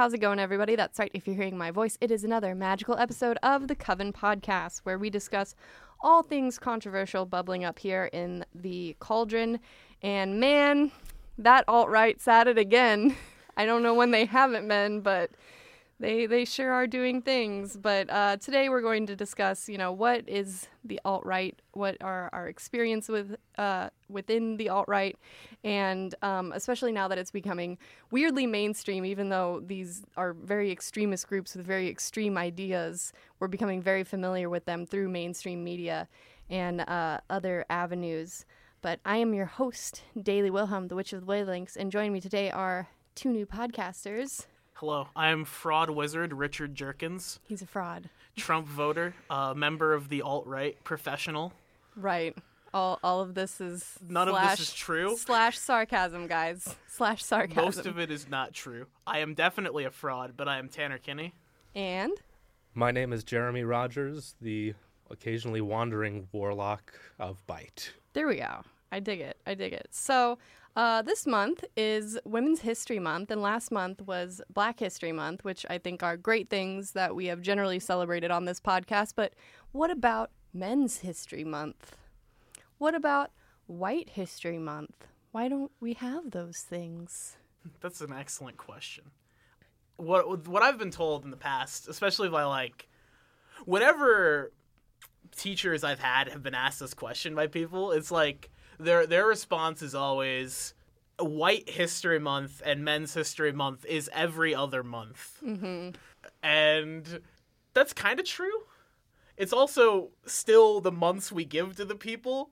how's it going, everybody? That's right, if you're hearing my voice, it is another magical episode of the Coven Podcast, where we discuss all things controversial bubbling up here in the cauldron. And man, that alt right's at it again. I don't know when they haven't been, but they they sure are doing things. But uh, today we're going to discuss, you know, what is the alt right, what are our experience with uh, within the alt right, and um, especially now that it's becoming weirdly mainstream. Even though these are very extremist groups with very extreme ideas, we're becoming very familiar with them through mainstream media and uh, other avenues. But I am your host, Daily Wilhelm, the Witch of the Wavelengths, and joining me today are two new podcasters. Hello, I'm fraud wizard Richard Jerkins, He's a fraud. Trump voter, uh, member of the alt right, professional. Right. All, all of this is None of slash, this is true. Slash sarcasm, guys. Slash sarcasm. Most of it is not true. I am definitely a fraud, but I am Tanner Kinney. And My name is Jeremy Rogers, the occasionally wandering warlock of Bite. there we go. I dig it. I dig it. So, uh, this month is Women's History Month, and last month was Black History Month, which I think are great things that we have generally celebrated on this podcast. But what about Men's History Month? What about White History Month? Why don't we have those things? That's an excellent question. What what I've been told in the past, especially by like, whenever teachers I've had have been asked this question by people, it's like their their response is always White History Month and Men's History Month is every other month, mm-hmm. and that's kind of true. It's also still the months we give to the people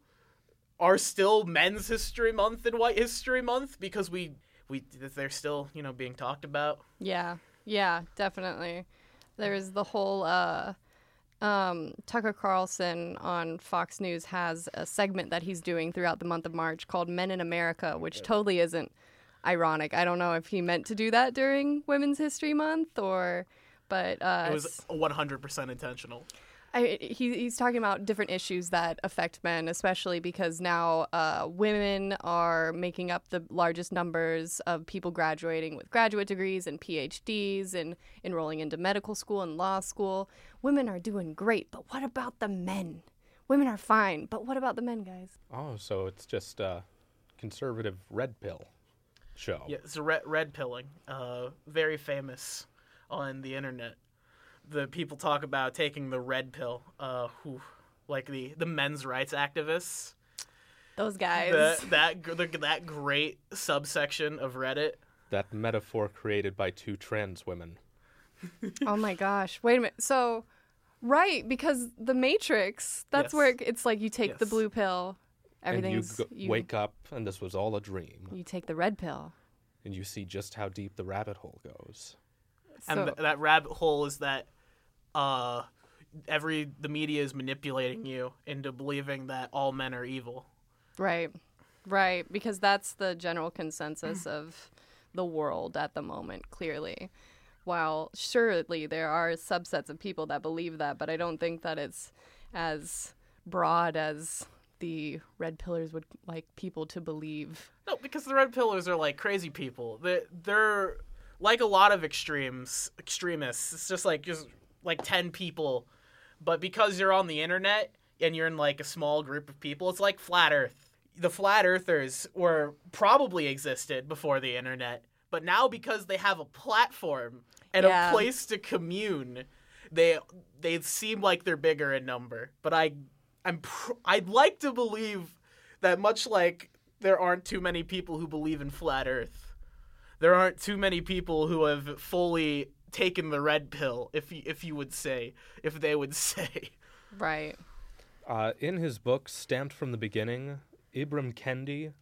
are still Men's History Month and White History Month because we we they're still you know being talked about. Yeah, yeah, definitely. There's the whole uh, um, Tucker Carlson on Fox News has a segment that he's doing throughout the month of March called Men in America, which totally isn't ironic. I don't know if he meant to do that during Women's History Month or, but uh, It was 100% intentional. I, he, he's talking about different issues that affect men, especially because now uh, women are making up the largest numbers of people graduating with graduate degrees and PhDs and enrolling into medical school and law school. Women are doing great, but what about the men? Women are fine, but what about the men, guys? Oh, so it's just a conservative red pill show. Yeah, it's a red, red pilling, uh, very famous on the internet. The people talk about taking the red pill, uh, who, like the, the men's rights activists. Those guys. The, that the, that great subsection of Reddit. That metaphor created by two trans women. Oh my gosh. Wait a minute. So, right, because the Matrix, that's Yes. where it's like you take the blue pill, and you, everything's. go- wake up, and this was all a dream. You take the red pill. And you see just how deep the rabbit hole goes. and th- that rabbit hole is that uh, every the media is manipulating you into believing that all men are evil. Right. Right. Because that's the general consensus of the world at the moment, clearly. While surely there are subsets of people that believe that, but I don't think that it's as broad as the red pillars would like people to believe. No, because the red pillars are like crazy people. They they're like a lot of extremes extremists. It's just like just like ten people, but because you're on the internet and you're in like a small group of people, it's like flat Earth. The flat earthers were probably existed before the internet, but now because they have a platform and Yeah. a place to commune, they they seem like they're bigger in number. But I I'm pr- I'd like to believe that much like there aren't too many people who believe in flat Earth, there aren't too many people who have fully taken the red pill. If you, if you would say, if they would say, Right. Uh, in his book, Stamped from the Beginning, Ibram Kendi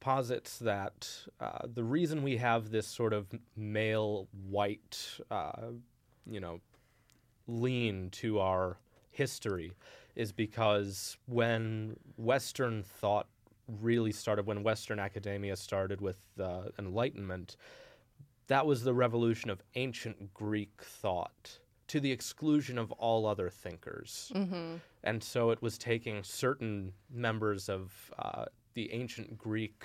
posits that uh, the reason we have this sort of male white, uh, you know, lean to our history is because when Western thought really started, when Western academia started with uh, Enlightenment, that was the revolution of ancient Greek thought to the exclusion of all other thinkers. And so it was taking certain members of uh, the ancient Greek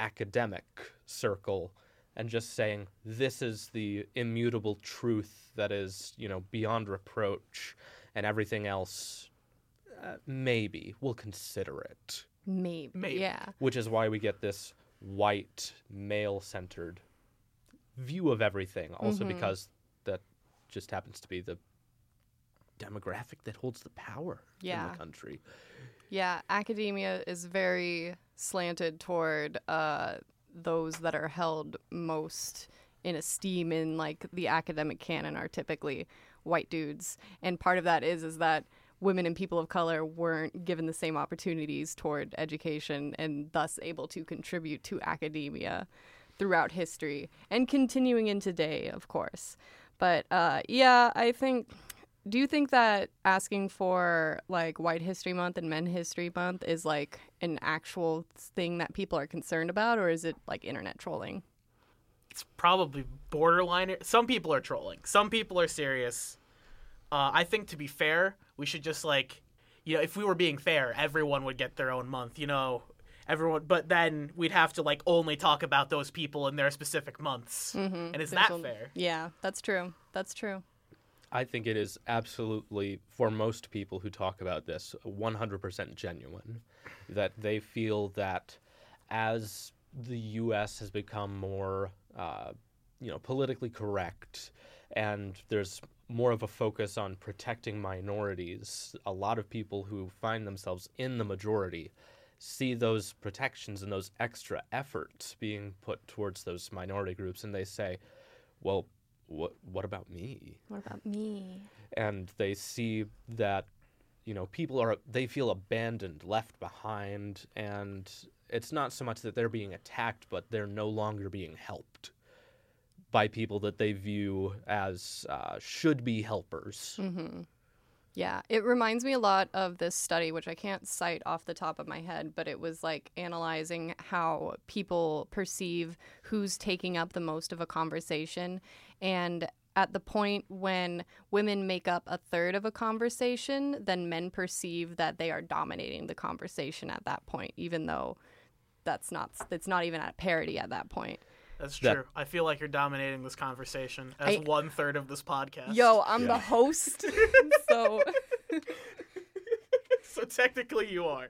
academic circle and just saying this is the immutable truth that is, you know, beyond reproach, and everything else, uh, maybe we'll consider it. Maybe. Maybe. Yeah. Which is why we get this white, male centered view of everything. Also, Mhm. because that just happens to be the demographic that holds the power in the country. Yeah, academia is very slanted toward uh, those that are held most in esteem in like the academic canon are typically white dudes, and part of that is is that women and people of color weren't given the same opportunities toward education and thus able to contribute to academia throughout history and continuing in today, of course. But uh, yeah, I think do you think that asking for like White History Month and Men History Month is like an actual thing that people are concerned about, or is it like internet trolling? It's probably borderline. Some people are trolling. Some people are serious. Uh, I think to be fair, we should just like, you know, if we were being fair, everyone would get their own month. You know, everyone. But then we'd have to like only talk about those people in their specific months. Mm-hmm. And is There's that fair? Yeah, that's true. That's true. I think it is absolutely, for most people who talk about this, 100% genuine. That they feel that as the U.S. has become more, uh, you know, politically correct, and there's more of a focus on protecting minorities, a lot of people who find themselves in the majority see those protections and those extra efforts being put towards those minority groups, and they say, "Well, what what about me?" What about me? and they see that you know people are they feel abandoned left behind and it's not so much that they're being attacked but they're no longer being helped by people that they view as uh, should be helpers Mm-hmm. Yeah, it reminds me a lot of this study, which I can't cite off the top of my head, but it was like analyzing how people perceive who's taking up the most of a conversation. And at the point when women make up a third of a conversation, then men perceive that they are dominating the conversation at that point, even though that's not it's not even at parity at that point. That's That- true. I feel like you're dominating this conversation as I- one third of this podcast. Yo, I'm the host, so so technically you are.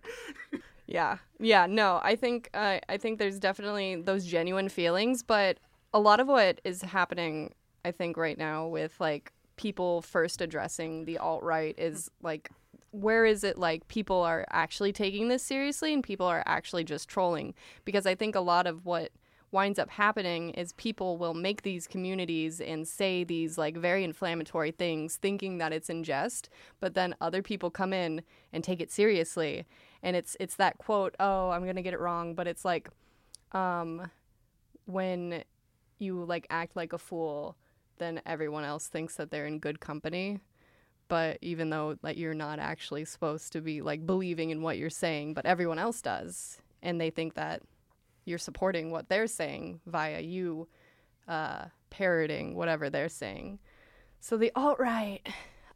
Yeah, yeah, no, I think uh, I think there's definitely those genuine feelings, but a lot of what is happening, I think, right now with like people first addressing the alt right is like, where is it like people are actually taking this seriously and people are actually just trolling? Because I think a lot of what winds up happening is people will make these communities and say these like very inflammatory things thinking that it's in jest but then other people come in and take it seriously. And it's it's that quote oh i'm gonna get it wrong but it's like um when you like act like a fool then everyone else thinks that they're in good company. But even though like you're not actually supposed to be like believing in what you're saying but everyone else does. And they think that you're supporting what they're saying via you uh, parroting whatever they're saying so the alt right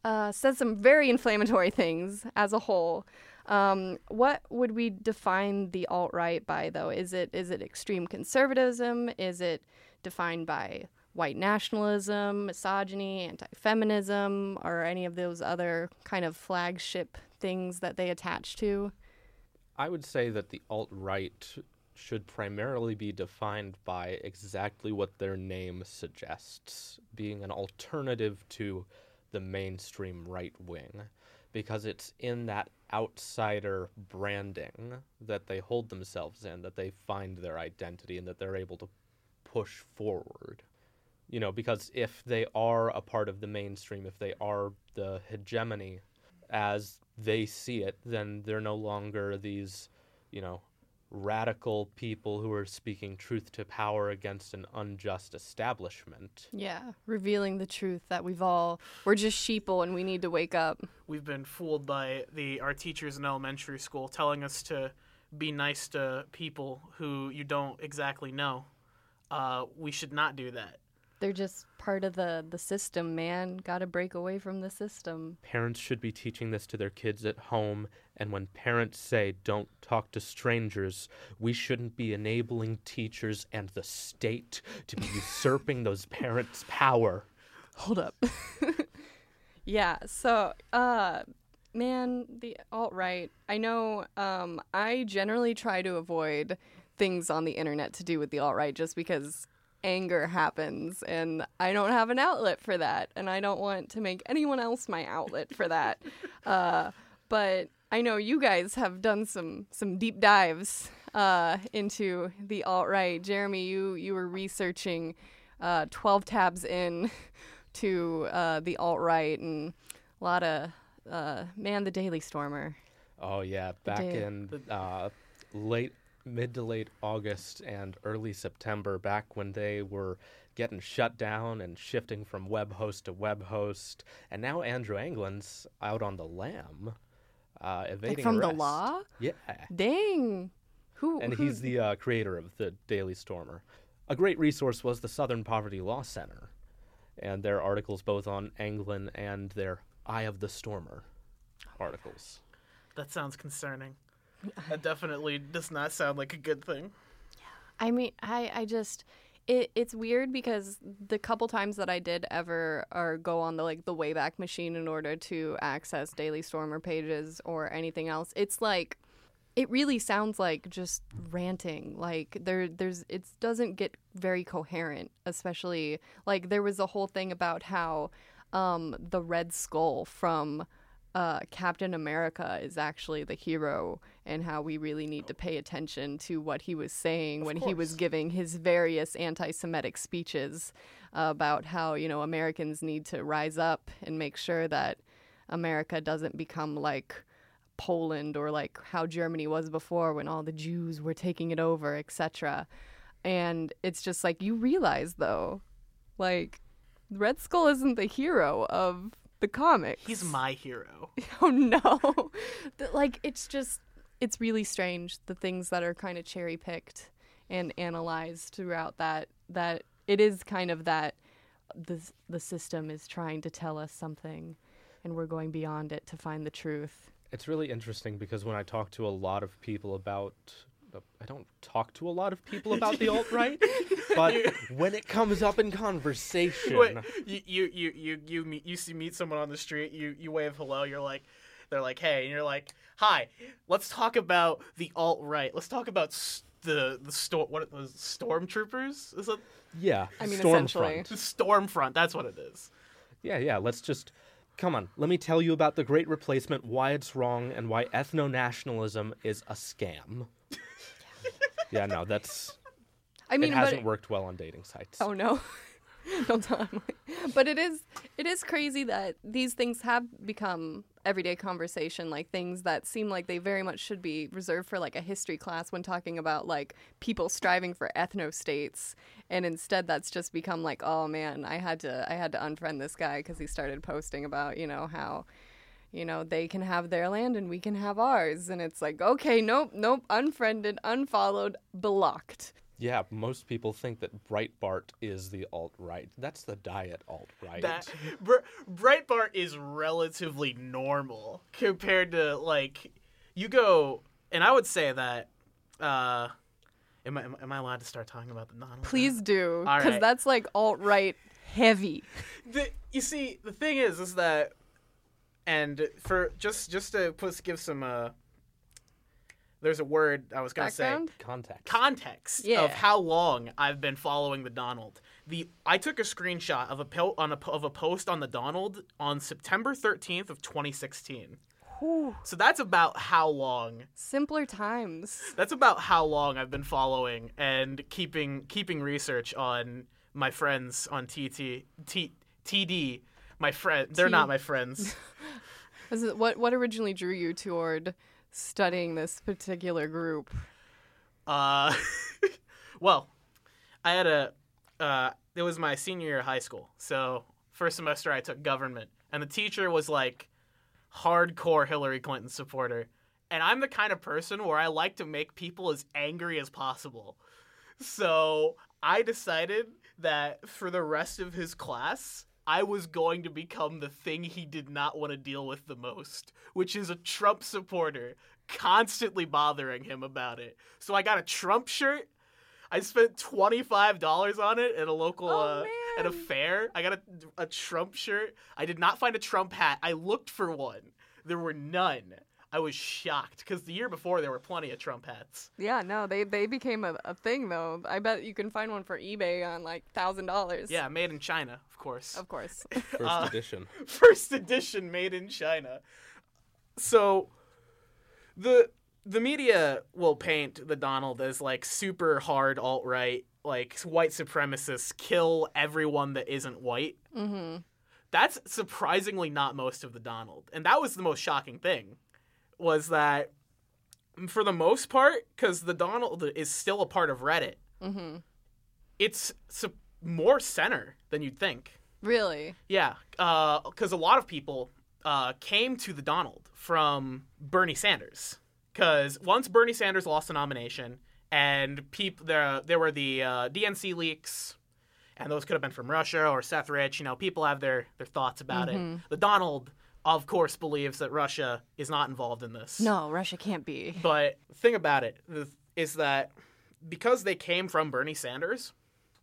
uh, says some very inflammatory things as a whole. Um, what would we define the alt right by, though? Is it is it extreme conservatism? Is it defined by white nationalism, misogyny, anti-feminism, or any of those other kind of flagship things that they attach to? i would say that the alt-right should primarily be defined by exactly what their name suggests being an alternative to the mainstream right wing because it's in that outsider branding that they hold themselves in that they find their identity and that they're able to push forward. You know because if they are a part of the mainstream if they are the hegemony as they see it then they're no longer these you know radical people who are speaking truth to power against an unjust establishment Yeah, revealing the truth that we've all we're just sheeple and we need to wake up. We've been fooled by the our teachers in elementary school telling us to be nice to people who you don't exactly know. Uh, we should not do that. They're just part of the the system, man. Got to break away from the system. Parents should be teaching this to their kids at home, and when parents say don't talk to strangers, we shouldn't be enabling teachers and the state to be usurping those parents' power. Hold up. yeah, so uh man, the alt right. I know um I generally try to avoid things on the internet to do with the alt right just because anger happens and I don't have an outlet for that and I don't want to make anyone else my outlet for that. uh but I know you guys have done some some deep dives uh into the alt right. Jeremy, you you were researching uh 12 tabs in to uh, the alt right and a lot of uh, man, the Daily Stormer. Oh yeah, back in uh, late mid to late August and early September, back when they were getting shut down and shifting from web host to web host, and now Andrew Anglin's out on the lam, uh, evading Like from the law? Yeah, Dang. Who? and who- he's the uh, creator of the Daily Stormer. A great resource was the Southern Poverty Law Center, and their articles both on Anglin and their Eye of the Stormer articles. That sounds concerning. That definitely does not sound like a good thing. Yeah. I mean, I, I just. It, it's weird because the couple times that I did ever or go on the like the Wayback Machine in order to access Daily Stormer pages or anything else, it's like it really sounds like just ranting like there there's it doesn't get very coherent especially like there was a whole thing about how um the red skull from uh, Captain America is actually the hero, and how we really need to pay attention to what he was saying when he was giving his various anti-Semitic speeches about how you know Americans need to rise up and make sure that America doesn't become like Poland or like how Germany was before when all the Jews were taking it over, etc. And it's just like you realize though, like Red Skull isn't the hero of the comics. He's my hero. oh no. Like it's just it's really strange the things that are kind of cherry picked and analyzed throughout that that it is kind of that the the system is trying to tell us something and we're going beyond it to find the truth. It's really interesting because when I talk to a lot of people about, I don't talk to a lot of people about the alt right, but when it comes up in conversation, Wait, you you you you you meet you see meet someone on the street, you you wave hello, you're like they're like, "Hey," and you're like, "Hi, let's talk about the alt right. Let's talk about s- the the storm what was stormtroopers? Is it yeah, I mean, Stormfront. essentially. Stormfront? That's what it is." Yeah, yeah. Let's just come on. Let me tell you about the Great Replacement, why it's wrong, and why ethno nationalism is a scam. Yeah, no, that's I mean, it hasn't worked well on dating sites. Oh no. Don't tell him. But it is it is crazy that these things have become everyday conversation, like things that seem like they very much should be reserved for like a history class when talking about like people striving for ethno states, and instead that's just become like, oh man, I had to I had to unfriend this guy because he started posting about you know how you know they can have their land and we can have ours, and it's like, okay, nope, nope, unfriended, unfollowed, blocked. Yeah, most people think that Breitbart is the alt right. That's the diet alt right. That Br- Breitbart is relatively normal compared to like you go, and I would say that. uh Am I, am I allowed to start talking about the non? Please do, because right. that's like alt right heavy. the, you see the thing is is that and for just just to put give some uh there's a word i was gonna Background. Context. say context Yeah. of how long i've been following the donald the i took a screenshot of a po- on a of a post on the donald on september 13th of 2016 Ooh. so that's about how long Simpler times. that's about how long I've been following and keeping keeping research on my friends on TT T, TD. My friend, they're not my friends. What what originally drew you toward studying this particular group? Uh, well, I had a. Uh, it was my senior year of high school, so first semester I took government, and the teacher was like hardcore Hillary Clinton supporter, and I'm the kind of person where I like to make people as angry as possible. So I decided that for the rest of his class, I was going to become the thing he did not want to deal with the most, which is a Trump supporter constantly bothering him about it. So I got a Trump shirt. I spent twenty five dollars on it at a local Oh, uh, at a fair. I got a, a Trump shirt. I did not find a Trump hat. I looked for one. There were none. I was shocked because the year before there were plenty of Trump hats. Yeah, no, they they became a, a thing though. I bet you can find one for eBay on like thousand dollars. Yeah, made in China, of course. of course. First Uh, edition. first edition made in China. So the the media will paint the Donald as like super hard alt right, like white supremacists kill everyone that isn't white. mm-hmm. That's surprisingly not most of the Donald, and that was the most shocking thing, was that for the most part, because the Donald is still a part of Reddit, Mm-hmm. it's su- more center than you'd think. Really? Yeah, because a lot of people uh, came to the Donald from Bernie Sanders. Because once Bernie Sanders lost the nomination, and peop- there there were the uh, DNC leaks, and those could have been from Russia or Seth Rich. You know, people have their their thoughts about Mhm. it. The Donald, of course, believes that Russia is not involved in this. No, Russia can't be. But the thing about it is that because they came from Bernie Sanders,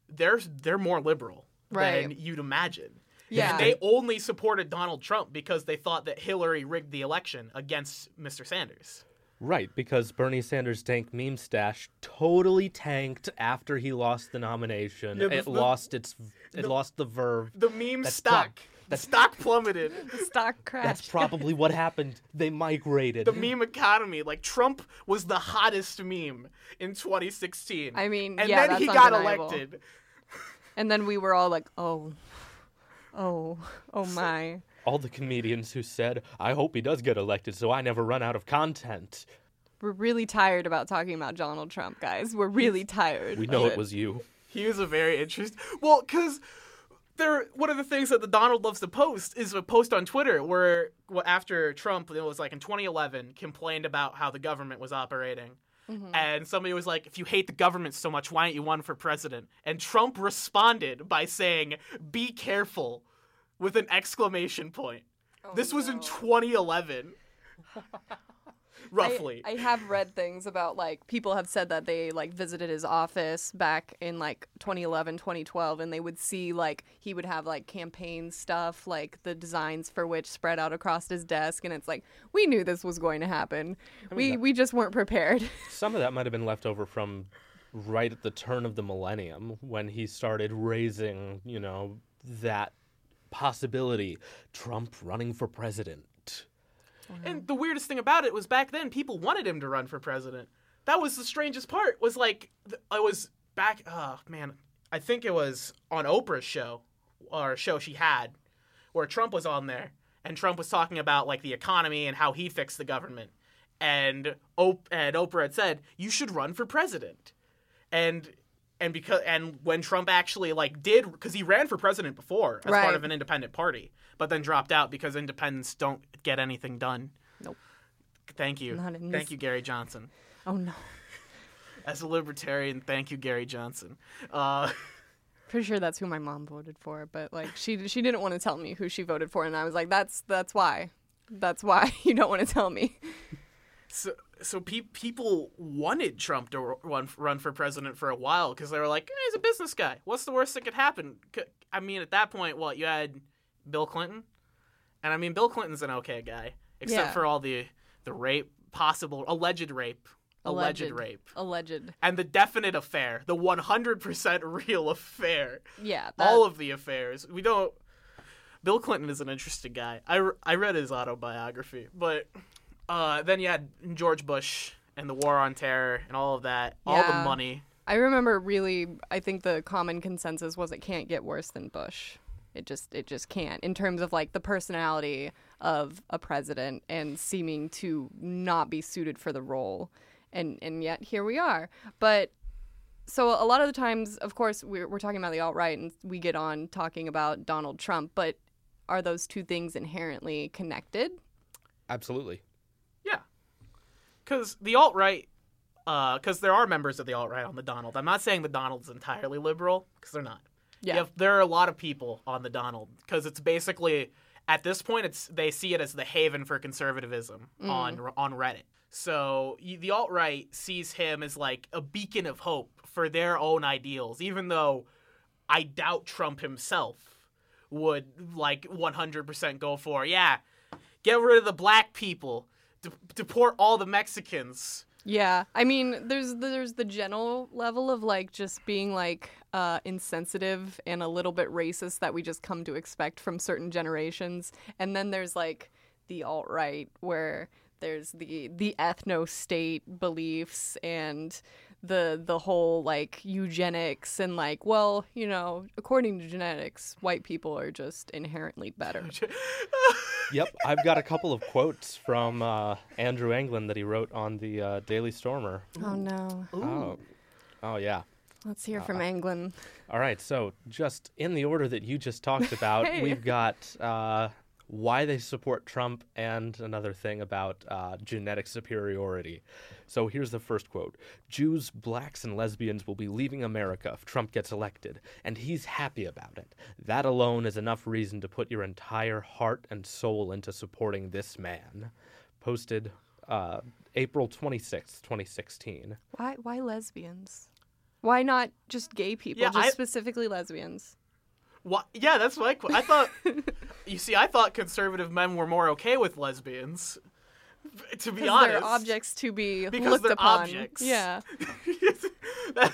they're they're more liberal Right. than you'd imagine. Yeah. And they only supported Donald Trump because they thought that Hillary rigged the election against Mr. Sanders. Right, because Bernie Sanders' dank meme stash totally tanked after he lost the nomination. Yeah, it the- lost its it lost the verve. The meme stuck. stock, Trump. the stock plummeted. The stock crash. That's probably what happened. They migrated. The meme economy, like Trump was the hottest meme in 2016. I mean, and yeah, then that's he got elected. And then we were all like, oh, oh, oh my. All the comedians who said, "I hope he does get elected, so I never run out of content." We're really tired about talking about Donald Trump, guys. We're really tired. We know of it was you. He was a very interesting. Well, because there, one of the things that the Donald loves to post is a post on Twitter where, well, after Trump, it was like in 2011, complained about how the government was operating. Mhm. And somebody was like, if you hate the government so much, why don't you run for president? And Trump responded by saying, be careful, with an exclamation point. Oh, this was in 2011. Roughly. I, I have read things about like people have said that they like visited his office back in like 2011, 2012 and they would see like he would have like campaign stuff like the designs for which spread out across his desk and it's like we knew this was going to happen. we that- we just weren't prepared. Some of that might have been left over from right at the turn of the millennium when he started raising, you know, that possibility Trump running for president. And the weirdest thing about it was back then people wanted him to run for president. That was the strangest part. Was like I was back. Oh man, I think it was on Oprah's show or a show she had where Trump was on there, and Trump was talking about like the economy and how he fixed the government, and Op- and Oprah had said you should run for president, and. And because and when Trump actually like did because he ran for president before as Right. part of an independent party, but then dropped out because independents don't get anything done. Nope. Thank you. Not in Thank this- you, Gary Johnson. Oh no. As a libertarian, thank you, Gary Johnson. Uh, Pretty sure that's who my mom voted for, but like she she didn't want to tell me who she voted for and I was like that's that's why. That's why you don't want to tell me. so, so pe- people wanted Trump to run run for president for a while because they were like, eh, he's a business guy. What's the worst that could happen? I mean, at that point, what you had Bill Clinton, and I mean, Bill Clinton's an okay guy, except Yeah. for all the the rape, possible alleged rape, alleged, Alleged. rape, Alleged. and the definite affair, the one hundred percent real affair. Yeah. That, all of the affairs. We don't. Bill Clinton is an interesting guy. I, re- I read his autobiography, but uh, then you had George Bush and the war on terror and all of that, all the money. I remember really I think the common consensus was it can't get worse than Bush. It just it just can't in terms of like the personality of a president and seeming to not be suited for the role. And and yet here we are. But so a lot of the times, of course, we're, we're talking about the alt right, and we get on talking about Donald Trump. But are those two things inherently connected? Absolutely. Yeah, because the alt right, because uh, there are members of the alt right on the Donald. I'm not saying the Donald's entirely liberal, because they're not. Yeah. Have- there are a lot of people on the Donald because it's basically at this point it's they see it as the haven for conservatism Mm. on on Reddit. So the alt right sees him as like a beacon of hope for their own ideals, even though I doubt Trump himself would like 100% go for yeah, get rid of the black people, de- deport all the Mexicans. Yeah, I mean, there's there's the general level of like just being like uh, insensitive and a little bit racist that we just come to expect from certain generations, and then there's like the alt right where there's the the ethno state beliefs and the the whole like eugenics and like well you know according to genetics white people are just inherently better Yep, I've got a couple of quotes from uh, Andrew Anglin that he wrote on the uh, Daily Stormer. oh no Oh, oh yeah. let's hear from Anglin All right, so just in the order that you just talked about, Hey. we've got uh, why they support Trump and another thing about uh, genetic superiority. So here's the first quote Jews, blacks, and lesbians will be leaving America if Trump gets elected, and he's happy about it. That alone is enough reason to put your entire heart and soul into supporting this man. Posted uh, April 26th, 2016. Why why lesbians? Why not just gay people? Yeah, just I- specifically lesbians. What? Yeah, that's my. Qu- I thought. you see, I thought conservative men were more okay with lesbians. To be Because honest, they're objects to be Because looked they're upon. objects. Yeah, That-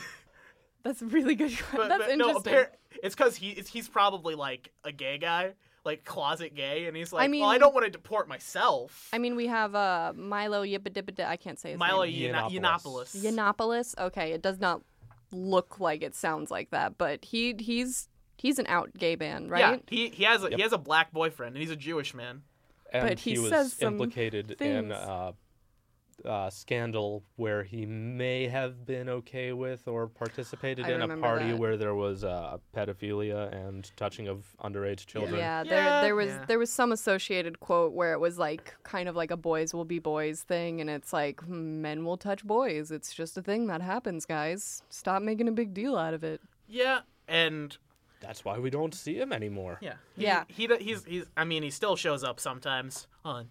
that's really good. but, that's but no, interesting. appar- it's because he it's, he's probably like a gay guy, like closet gay, and he's like, well, I don't want to deport myself. I mean, we have uh, Milo Yippidipida. I can't say his Milo name. Yiannopoulos. Yiannopoulos. Yiannopoulos. Okay, it does not look like it sounds like that, but he he's he's an out gay man, right? Yeah, he he has a Yep. he has a black boyfriend, and he's a Jewish man. and But he was says implicated in things. uh, uh, scandal where he may have been okay with or participated I in a party that. where there was uh, pedophilia and touching of underage children. Yeah, Yeah, there there was yeah. there was some associated quote where it was like kind of like a boys will be boys thing and it's like hmm, men will touch boys. It's just a thing that happens, guys. Stop making a big deal out of it. Yeah, and That's why we don't see him anymore. yeah, he, Yeah. He, d- he's he's. I mean, he still shows up sometimes on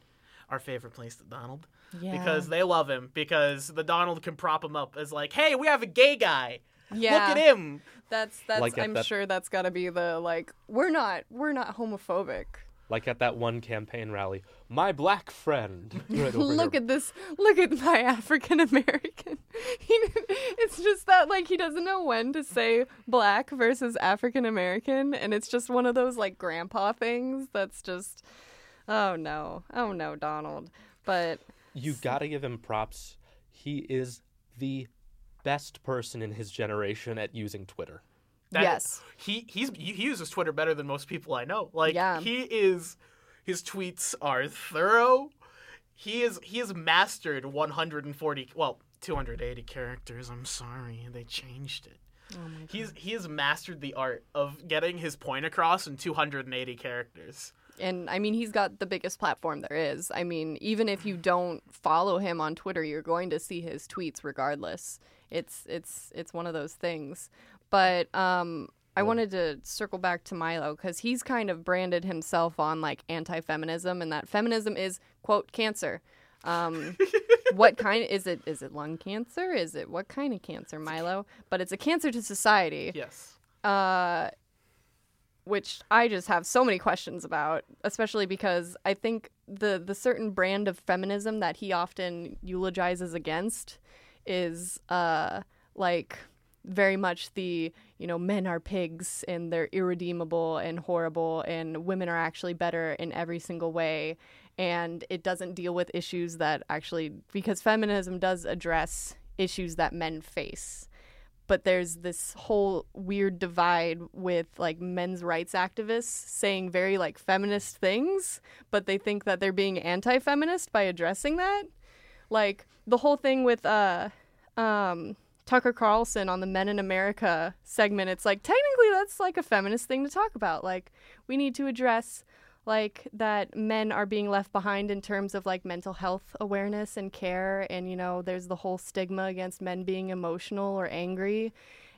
our favorite place, the Donald. Yeah. because they love him because the Donald can prop him up as like, hey, we have a gay guy. yeah, Look at him. That's that's Like I'm that- sure that's got to be the like we're not we're not homophobic. Like at that one campaign rally, my black friend. Right look here. at this look at my african american it's just that like he doesn't know when to say black versus african american and it's just one of those like grandpa things that's just oh no oh no donald but You gotta give him props. He is the best person in his generation at using Twitter. That- yes He he's he uses Twitter better than most people I know. Like Yeah. he is his tweets are thorough. He is he has mastered 140 well 280 characters. I'm sorry, they changed it. He's he has mastered the art of getting his point across in 280 characters. and i mean he's got the biggest platform there is i mean even if you don't follow him on twitter you're going to see his tweets regardless it's it's it's one of those things but um I wanted to circle back to Milo because he's kind of branded himself on like anti-feminism, and that feminism is quote cancer. Um, what kind is it? Is it lung cancer? Is it what kind of cancer, Milo? But it's a cancer to society Yes. uh, which I just have so many questions about, especially because I think the the certain brand of feminism that he often eulogizes against is uh, like very much the you know men are pigs and they're irredeemable and horrible and women are actually better in every single way and it doesn't deal with issues that actually because feminism does address issues that men face but there's this whole weird divide with like men's rights activists saying very like feminist things, but they think that they're being anti-feminist by addressing that. Like the whole thing with uh um Tucker Carlson on the Men in America segment, it's like technically that's like a feminist thing to talk about. Like we need to address like that men are being left behind in terms of like mental health awareness and care and you know there's the whole stigma against men being emotional or angry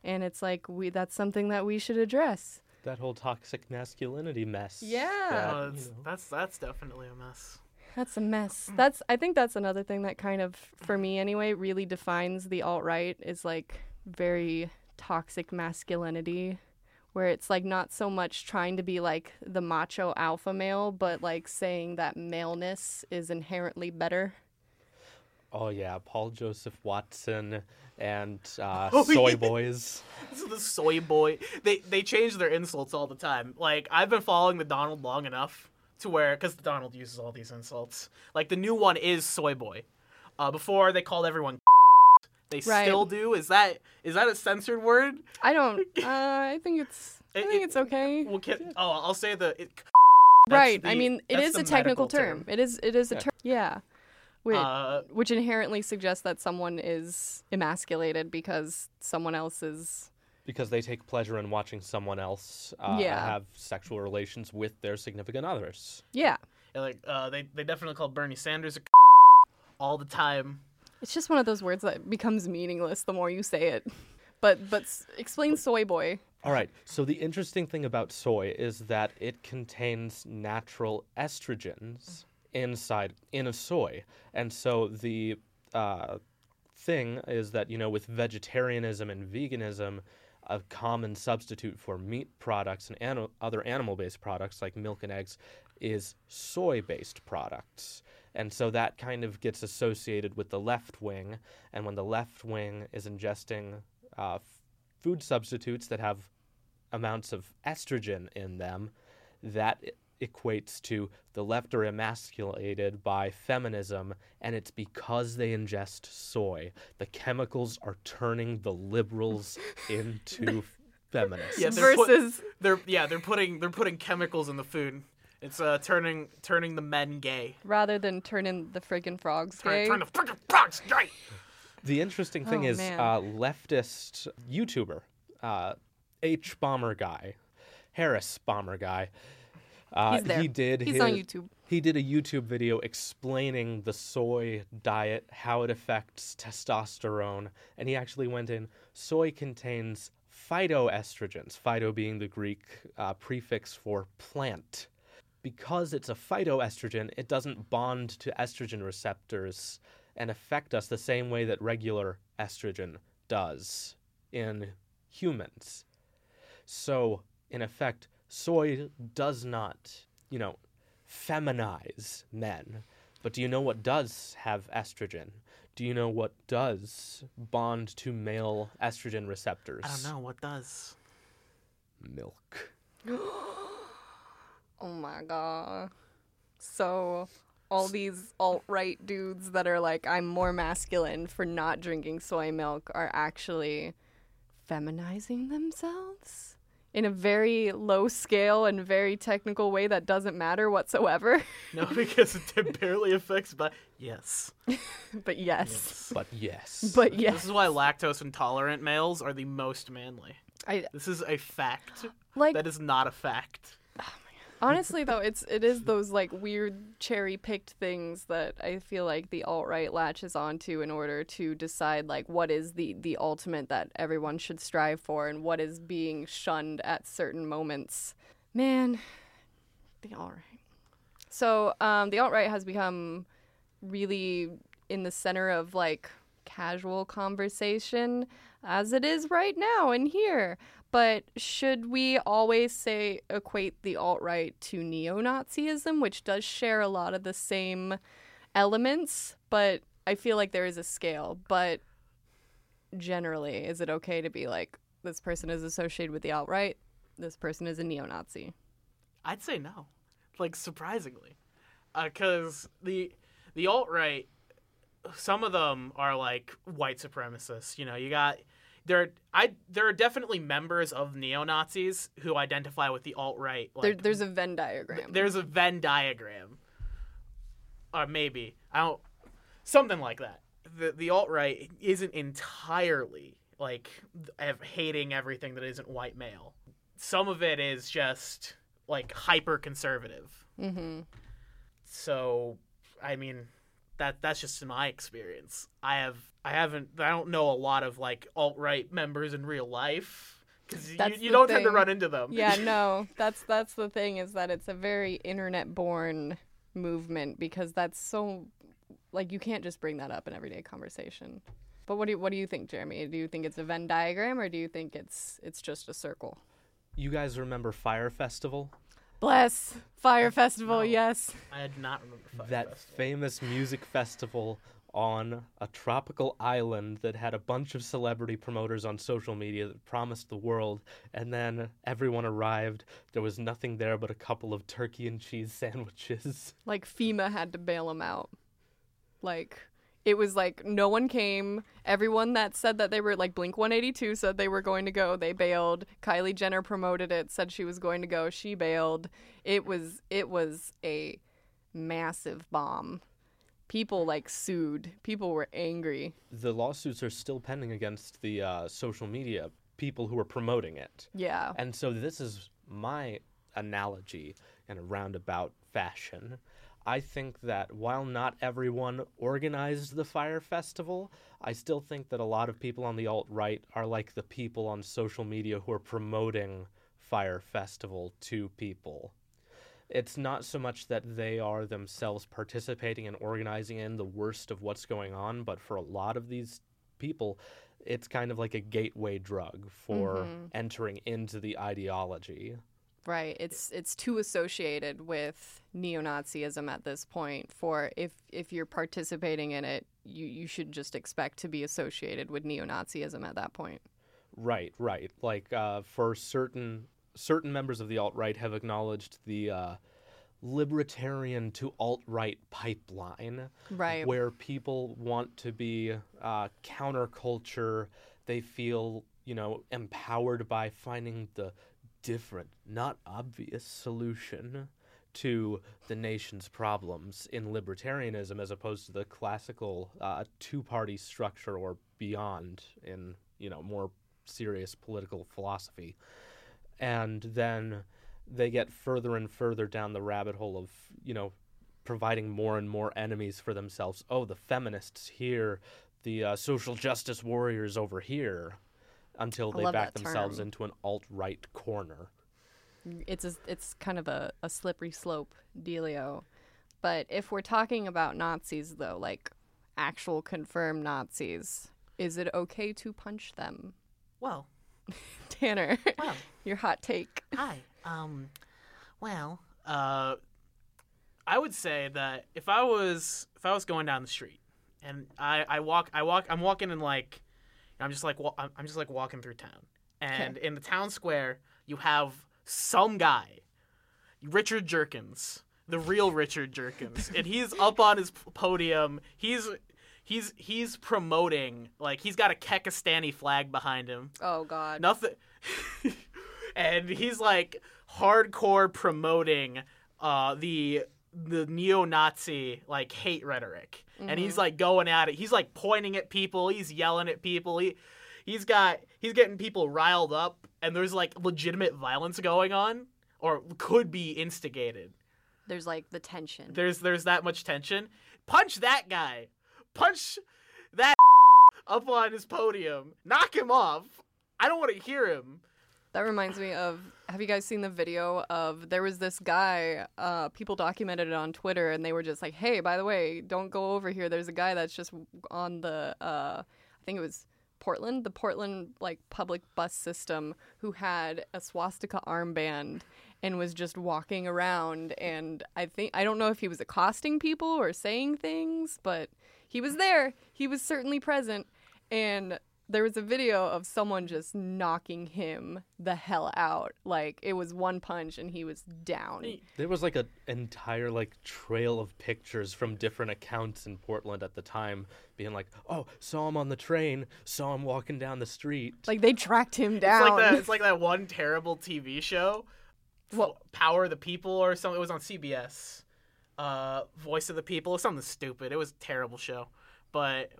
and it's like we that's something that we should address. That whole toxic masculinity mess. Yeah. that, Uh, you know. that's that's definitely a mess. That's a mess. That's I think that's another thing that kind of for me anyway really defines the alt right is like very toxic masculinity where it's like not so much trying to be like the macho alpha male but like saying that maleness is inherently better. Oh yeah, Paul Joseph Watson and uh, Oh, Soy yeah. Boys. This the soy boy. They they change their insults all the time. Like I've been following the Donald long enough to where because Donald uses all these insults. Like the new one is soy boy. Uh, before they called everyone. They Right. still do. Is that is that a censored word? I don't uh, I think it's I It- think it- it's okay. Well, can, oh, I'll say the. It, that's right. I mean it that's is the a technical medical term. It is it is a Yeah. term. Yeah. Which, Uh, which inherently suggests that someone is emasculated because someone else is because they take pleasure in watching someone else uh, Yeah. have sexual relations with their significant others. yeah yeah, like uh, they they definitely call Bernie Sanders a all the time. it's just one of those words that becomes meaningless the more you say it but but s- explain soy boy All right. So the interesting thing about soy is that it contains natural estrogens inside in a soy, and so the uh, thing is that you know with vegetarianism and veganism, a common substitute for meat products and ani- other animal-based products like milk and eggs is soy-based products. And so that kind of gets associated with the left wing. And when the left wing is ingesting uh, f- food substitutes that have amounts of estrogen in them, that equates to the left are emasculated by feminism, and it's because they ingest soy. The chemicals are turning the liberals into feminists. Yeah, they're put- versus They're yeah they're putting they're putting chemicals in the food. It's uh turning turning the men gay. rather than turning the friggin' frogs Turn, gay turn the freaking frogs gay. The interesting thing Oh, is, man. uh, leftist YouTuber, uh, H Bomber Guy, Harris Bomber Guy. Uh. He did. he's his, on youtube He did a YouTube video explaining the soy diet, how it affects testosterone, and he actually went in. Soy contains phytoestrogens, phyto being the Greek uh, prefix for plant. Because it's a phytoestrogen, it doesn't bond to estrogen receptors and affect us the same way that regular estrogen does in humans. So, in effect, soy does not, you know, feminize men. But do you know what does have estrogen? Do you know what does bond to male estrogen receptors? I don't know what does. Milk. oh my god so all these alt-right dudes that are like i'm more masculine for not drinking soy milk are actually feminizing themselves in a very low scale and very technical way that doesn't matter whatsoever No, because it barely affects. But yes, but yes, yes. But yes. but This is why lactose intolerant males are the most manly. i This is a fact. like That is not a fact. Honestly, though, it's it is those like weird cherry picked things that I feel like the alt right latches onto in order to decide like what is the the ultimate that everyone should strive for and what is being shunned at certain moments. Man, the alt right. So um, the alt right has become really in the center of like casual conversation as it is right now and here. But should we always say equate the alt right to neo Nazism, which does share a lot of the same elements? But I feel like there is a scale. But generally, is it okay to be like, this person is associated with the alt right, this person is a neo Nazi? I'd say no. Like surprisingly, uh, because the the alt right, some of them are like white supremacists. You know, you got there. I there are definitely members of neo Nazis who identify with the alt right. Like, there, there's a Venn diagram. there's a Venn diagram, or maybe I don't something like that. The the alt right isn't entirely like ev- hating everything that isn't white male. Some of it is just like hyper conservative. mm-hmm. So, I mean, that that's just in my experience. I have I haven't I don't know a lot of like alt right members in real life because you, you don't tend to run into them. Yeah, no, that's that's the thing is that it's a very internet-born movement because that's so like you can't just bring that up in everyday conversation. But what do you, what do you think, Jeremy? Do you think it's a Venn diagram or do you think it's it's just a circle? You guys remember Fyre Festival? Bless Fyre Festival, No. yes. I did not remember Fyre that Festival. famous music festival on a tropical island that had a bunch of celebrity promoters on social media that promised the world and then everyone arrived there was nothing there but a couple of turkey and cheese sandwiches Like FEMA had to bail them out. Like it was like no one came. Everyone that said that they were like Blink 182 said they were going to go. They bailed. Kylie Jenner promoted it, said she was going to go. She bailed. It was it was a massive bomb. People like sued. People were angry. the lawsuits are still pending against the uh, social media people who are promoting it Yeah. And so this is my analogy in a roundabout fashion. I think that while not everyone organized the Fyre Festival, I still think that a lot of people on the alt right are like the people on social media who are promoting Fyre Festival to people. It's not so much that they are themselves participating and organizing in the worst of what's going on, but for a lot of these people, it's kind of like a gateway drug for mm-hmm. entering into the ideology. Right. It's it's too associated with neo-Nazism at this point. For if if you're participating in it, you you should just expect to be associated with neo-Nazism at that point. Right, right. Like uh, for certain certain members of the alt right have acknowledged the uh, libertarian to alt right pipeline, Right. where people want to be uh, counterculture. They feel you know empowered by finding the different, not obvious solution to the nation's problems in libertarianism as opposed to the classical uh, two-party structure or beyond in you know more serious political philosophy. And then they get further and further down the rabbit hole of you know providing more and more enemies for themselves. Oh the feminists here the uh, social justice warriors over here until they back themselves term. into an alt-right corner It's a, it's kind of a, a slippery slope dealio. But if we're talking about Nazis though, like actual confirmed Nazis, is it okay to punch them? Well, Tanner, well, your hot take. hi. Um, well, uh, I would say that if I was if I was going down the street and I I walk I walk I'm walking in like I'm just like wa- I'm just like walking through town. And in the town square you have some guy Richard Jerkins the real Richard Jerkins. And he's up on his podium. He's he's he's promoting like he's got a Kekistani flag behind him. Oh God. nothing and he's like hardcore promoting uh the the neo-nazi like hate rhetoric and he's mm-hmm. like going at it. He's like pointing at people. He's yelling at people. He he's got he's getting people riled up and there's like legitimate violence going on or could be instigated. There's like the tension. there's there's that much tension. Punch that guy. Punch that up on his podium. Knock him off. I don't want to hear him. That reminds me of have you guys seen the video of there was this guy, uh, people documented it on Twitter and they were just like, Hey, by the way, don't go over here. There's a guy that's just on the uh, I think it was Portland, the Portland like public bus system who had a swastika armband and was just walking around and I think I don't know if he was accosting people or saying things, but he was there. He was certainly present and there was a video of someone just knocking him the hell out. Like it was one punch and he was down. There was like an entire like trail of pictures from different accounts in Portland at the time, being like, "Oh, saw him on the train, saw him walking down the street." Like they tracked him It's down. like that. It's like that one terrible TV show, What? Power of the People or something. It was on CBS. Uh, Voice of the People. It was something stupid. It was a terrible show, but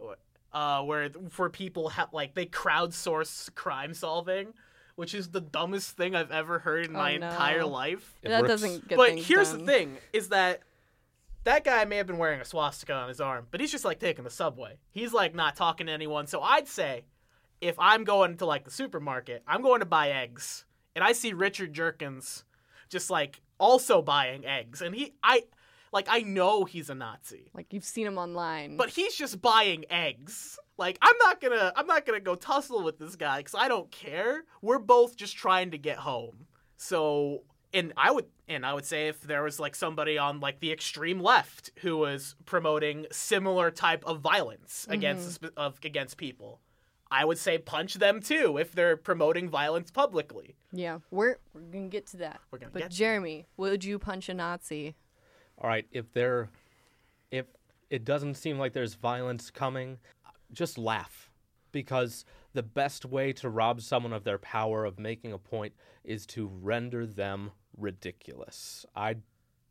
uh, where for people ha- like they crowdsource crime solving, which is the dumbest thing I've ever heard in Oh, my no. entire life. It that works. doesn't get but here's done. the thing: is that that guy may have been wearing a swastika on his arm, but he's just like taking the subway. He's like not talking to anyone. So I'd say if I'm going to like the supermarket, I'm going to buy eggs, and I see Richard Jerkins just like also buying eggs, and he I like I know he's a Nazi. Like you've seen him online. But he's just buying eggs. Like I'm not gonna I'm not gonna go tussle with this guy because I don't care. We're both just trying to get home. So and I would and I would say if there was like somebody on like the extreme left who was promoting similar type of violence mm-hmm. against of against people, I would say punch them too if they're promoting violence publicly. yeah, we're we're gonna get to that. We're gonna but to Jeremy, would you punch a Nazi? All right, if there, if it doesn't seem like there's violence coming, just laugh, because the best way to rob someone of their power of making a point is to render them ridiculous. I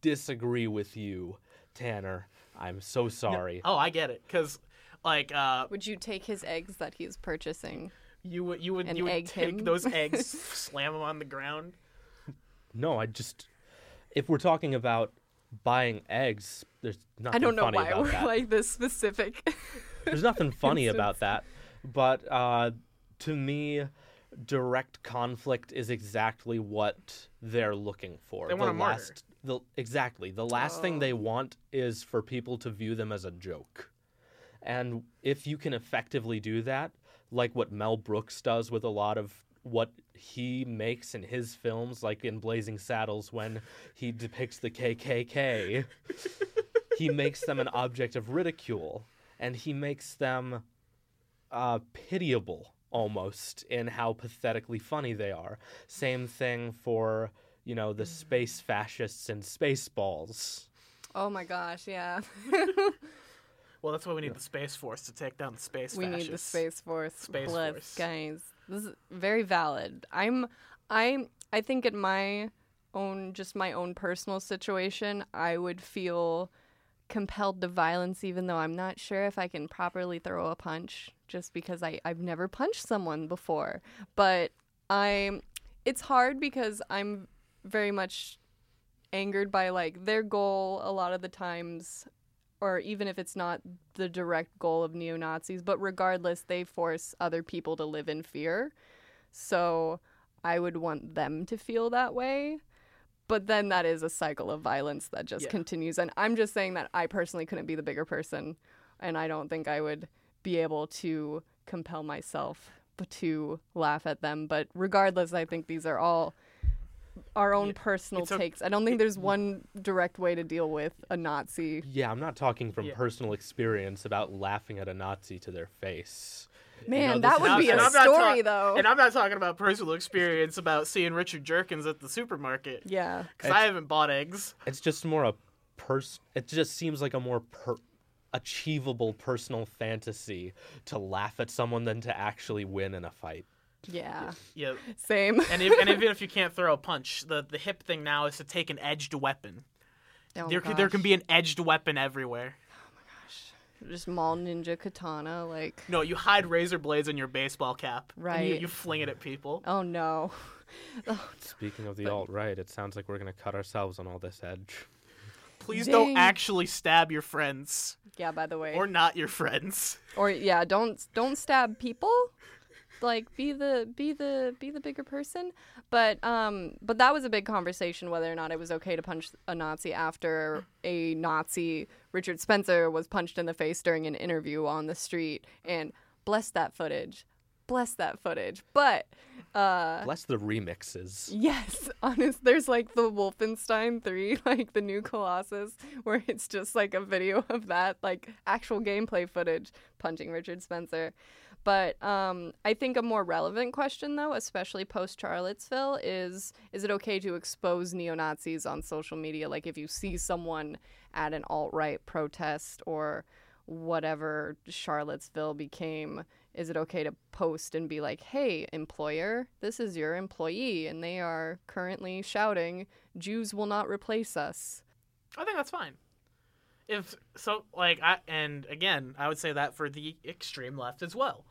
disagree with you, Tanner. I'm so sorry. Oh, I get it because like uh, Would you take his eggs that he's purchasing? you would you would And you would egg take him? those eggs, slam them on the ground. No, I just, if we're talking about buying eggs, there's nothing I don't know funny why we're that. like this specific. There's nothing funny about that. But uh, to me, direct conflict is exactly what they're looking for. They want the a martyr. last, the exactly the last thing Oh. they want is for people to view them as a joke. And if you can effectively do that, like what Mel Brooks does with a lot of what he makes in his films, like in Blazing Saddles when he depicts the KKK, he makes them an object of ridicule and he makes them uh, pitiable almost in how pathetically funny they are. Same thing for, you know, the space fascists and Spaceballs. oh my gosh, yeah. Well, that's why we need the space force to take down the space. we need the space force. Space Bless, Force. guys. This is very valid. I'm, I'm, I think in my own, just my own personal situation, I would feel compelled to violence, even though I'm not sure if I can properly throw a punch, just because I I've never punched someone before. But I'm, it's hard because I'm very much angered by like their goal a lot of the times or even if it's not the direct goal of neo Nazis, but regardless, they force other people to live in fear. So I would want them to feel that way. But then that is a cycle of violence that just Yeah. continues. And I'm just saying that I personally couldn't be the bigger person. And I don't think I would be able to compel myself to laugh at them. But regardless, I think these are all our own Yeah, personal a- takes. I don't think there's one direct way to deal with a Nazi. Yeah, I'm not talking from Yeah. personal experience about laughing at a Nazi to their face. Man, this that is- would be I'm- a and I'm not story, talk- though. And I'm not talking about personal experience about seeing Richard Jerkins at the supermarket yeah. because I haven't bought eggs. It's just more a pers. It just seems like a more per- achievable personal fantasy to laugh at someone than to actually win in a fight. Yeah. Yeah, Same. and, if, and even if you can't throw a punch, the the hip thing now is to take an edged weapon. Oh, there can, there can be an edged weapon everywhere. Oh my gosh. Just mall ninja katana like No, you hide razor blades in your baseball cap. and you, Right. you fling it at people. oh no. Oh, Speaking of the alt right, it sounds like we're gonna cut ourselves on all this edge. Please Dang. don't actually stab your friends Yeah, by the way. or not your friends. or yeah, don't don't stab people. Like be the be the be the bigger person. But um but that was a big conversation whether or not it was okay to punch a Nazi after a Nazi Richard Spencer was punched in the face during an interview on the street and bless that footage. Bless that footage. But uh Bless the remixes. Yes, honest. There's like the Wolfenstein 3, like the new Colossus, where it's just like a video of that, like actual gameplay footage punching Richard Spencer. But um, I think a more relevant question, though, especially post Charlottesville, is is it okay to expose neo Nazis on social media? Like if you see someone at an alt right protest or whatever Charlottesville became, is it okay to post and be like, hey, employer, this is your employee, and they are currently shouting, Jews will not replace us? I think that's fine. If so, like I and again, I would say that for the extreme left as well.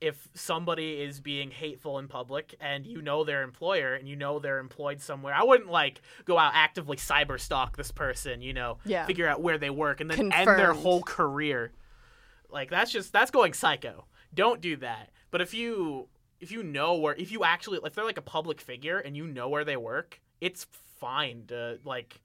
If somebody is being hateful in public and you know their employer and you know they're employed somewhere, I wouldn't like go out actively cyber stalk this person, you know, Yeah. figure out where they work and then end their whole career. Like that's just that's going psycho. Don't do that. But if you if you know where if you actually if they're like a public figure and you know where they work, it's fine to like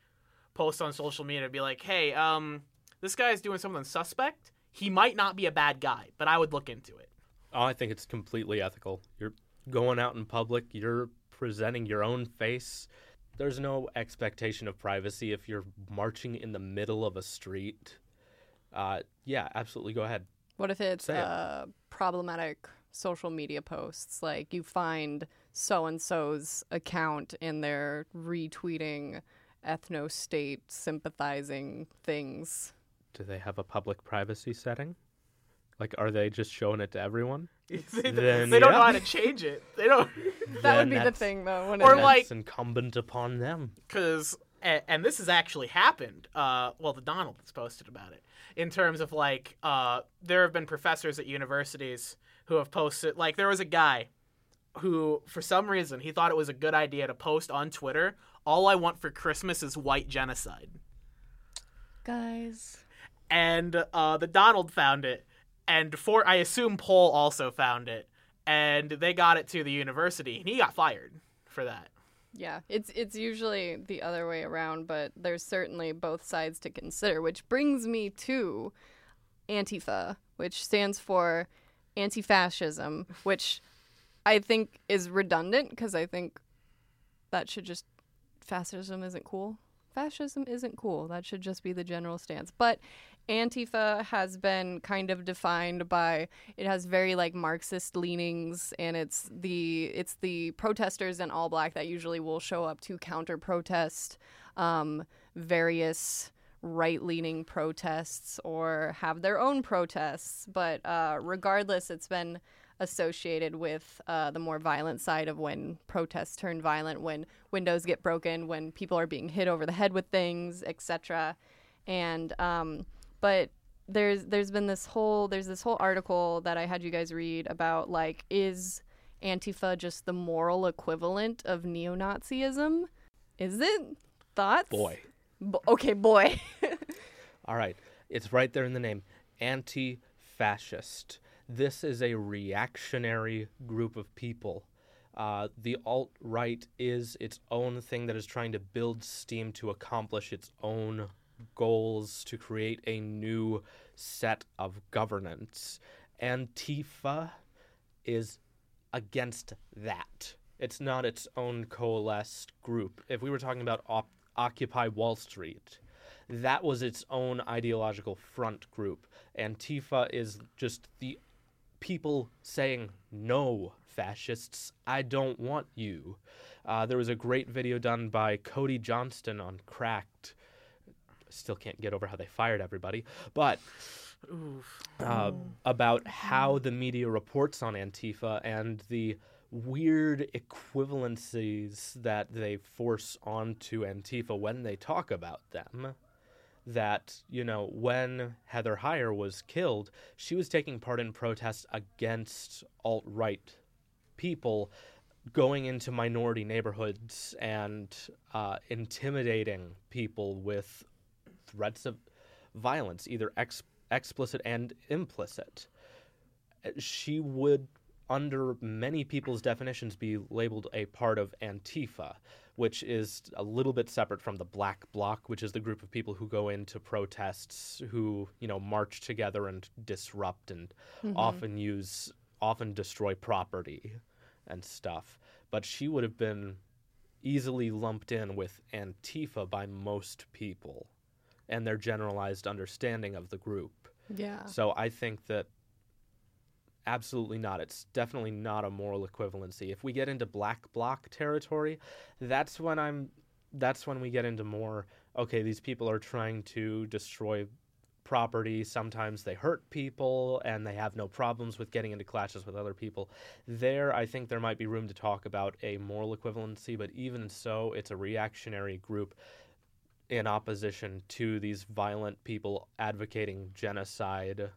post on social media and be like, "Hey, um this guy's doing something suspect. He might not be a bad guy, but I would look into it." I think it's completely ethical. You're going out in public, you're presenting your own face. There's no expectation of privacy if you're marching in the middle of a street. Uh, yeah, absolutely. Go ahead. What if it's it. uh, problematic social media posts? Like you find so and so's account and they're retweeting ethno state sympathizing things. Do they have a public privacy setting? Like, are they just showing it to everyone? they, Then, they don't know yeah. how to change it. They don't That Then would be the that's- thing, though. When Or it, like- It's incumbent upon them. because and, and this has actually happened. Uh, well, the Donald has posted about it in terms of like uh, there have been professors at universities who have posted. Like there was a guy who, for some reason, he thought it was a good idea to post on Twitter. All I want for Christmas is white genocide, guys. and uh, the Donald found it, and for I assume Paul also found it, and they got it to the university, and he got fired for that. Yeah, it's it's usually the other way around, but there's certainly both sides to consider, which brings me to Antifa, which stands for anti-fascism, which I think is redundant because I think that should just fascism isn't cool. Fascism isn't cool. That should just be the general stance. But Antifa has been kind of defined by it has very like Marxist leanings and it's the it's the protesters in all black that usually will show up to counter protest um, various right leaning protests or have their own protests. But uh, regardless, it's been associated with uh, the more violent side of when protests turn violent, when windows get broken, when people are being hit over the head with things, etc. And um, but there's there's been this whole there's this whole article that I had you guys read about like is Antifa just the moral equivalent of neo-Nazism? Is it? Thoughts? Boy. Bo- okay, boy. All right. It's right there in the name anti fascist. This is a reactionary group of people. Uh, the alt right is its own thing that is trying to build steam to accomplish its own goals, to create a new set of governance. Antifa is against that. It's not its own coalesced group. If we were talking about op- Occupy Wall Street, that was its own ideological front group. Antifa is just the people saying, no, fascists, I don't want you. Uh, there was a great video done by Cody Johnston on Cracked. Still can't get over how they fired everybody, but uh, about how the media reports on Antifa and the weird equivalencies that they force onto Antifa when they talk about them. That, you know, when Heather Heyer was killed, she was taking part in protests against alt right people going into minority neighborhoods and uh, intimidating people with threats of violence, either ex- explicit and implicit. Uh, She would, under many people's definitions, be labeled a part of Antifa, which is a little bit separate from the Black Bloc, which is the group of people who go into protests, who you know march together and disrupt and often use, often destroy property and stuff. But she would have been easily lumped in with Antifa by most people and their generalized understanding of the group. yeah. So I think that absolutely not. It's definitely not a moral equivalency. If we get into black bloc territory, that's when I'm that's when we get into more okay, these people are trying to destroy property. Sometimes they hurt people and they have no problems with getting into clashes with other people. There, I think there might be room to talk about a moral equivalency, but even so, it's a reactionary group in opposition to these violent people advocating genocide